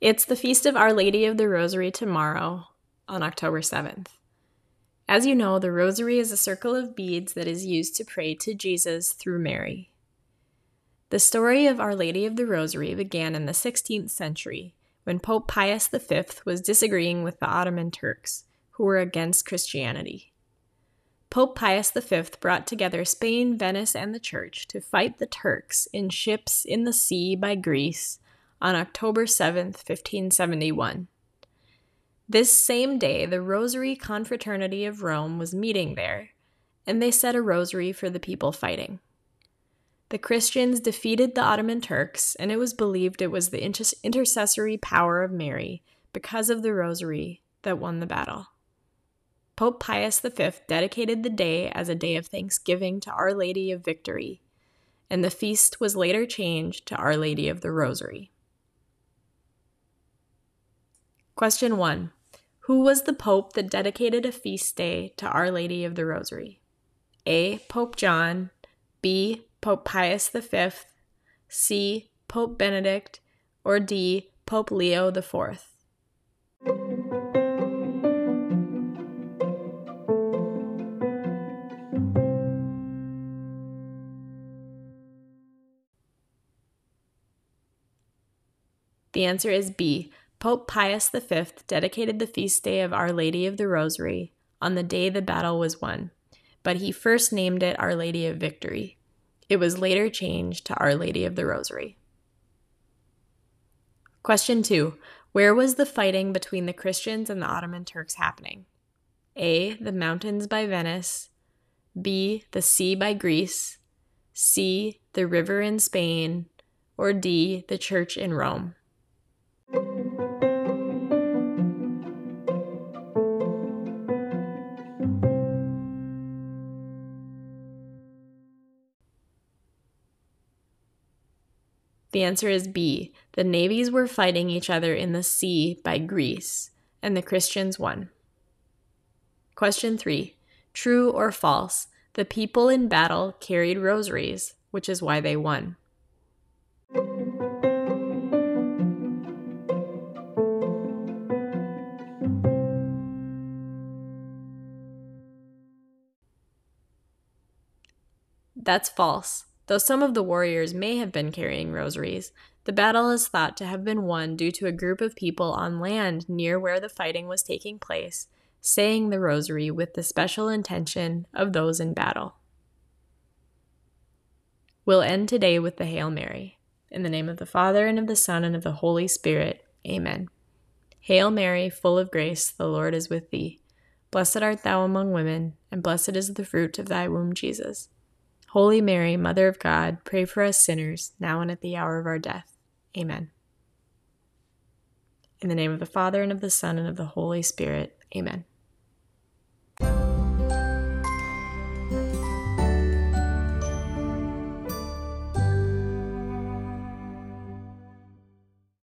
It's the Feast of Our Lady of the Rosary tomorrow on October 7th. As you know, the Rosary is a circle of beads that is used to pray to Jesus through Mary. The story of Our Lady of the Rosary began in the 16th century when Pope Pius V was disagreeing with the Ottoman Turks, who were against Christianity. Pope Pius V brought together Spain, Venice, and the Church to fight the Turks in ships in the sea by Greece on October 7, 1571. This same day, the Rosary Confraternity of Rome was meeting there, and they said a rosary for the people fighting. The Christians defeated the Ottoman Turks, and it was believed it was the inter- intercessory power of Mary, because of the rosary, that won the battle. Pope Pius V dedicated the day as a day of thanksgiving to Our Lady of Victory, and the feast was later changed to Our Lady of the Rosary. Question 1 Who was the Pope that dedicated a feast day to Our Lady of the Rosary? A. Pope John, B. Pope Pius V, C. Pope Benedict, or D. Pope Leo IV? The answer is B. Pope Pius V dedicated the feast day of Our Lady of the Rosary on the day the battle was won, but he first named it Our Lady of Victory. It was later changed to Our Lady of the Rosary. Question 2. Where was the fighting between the Christians and the Ottoman Turks happening? A. The mountains by Venice. B. The sea by Greece. C. The river in Spain. Or D. The church in Rome. The answer is B. The navies were fighting each other in the sea by Greece, and the Christians won. Question 3. True or false? The people in battle carried rosaries, which is why they won. That's false. Though some of the warriors may have been carrying rosaries, the battle is thought to have been won due to a group of people on land near where the fighting was taking place saying the rosary with the special intention of those in battle. We'll end today with the Hail Mary. In the name of the Father, and of the Son, and of the Holy Spirit. Amen. Hail Mary, full of grace, the Lord is with thee. Blessed art thou among women, and blessed is the fruit of thy womb, Jesus. Holy Mary, Mother of God, pray for us sinners, now and at the hour of our death. Amen. In the name of the Father, and of the Son, and of the Holy Spirit. Amen.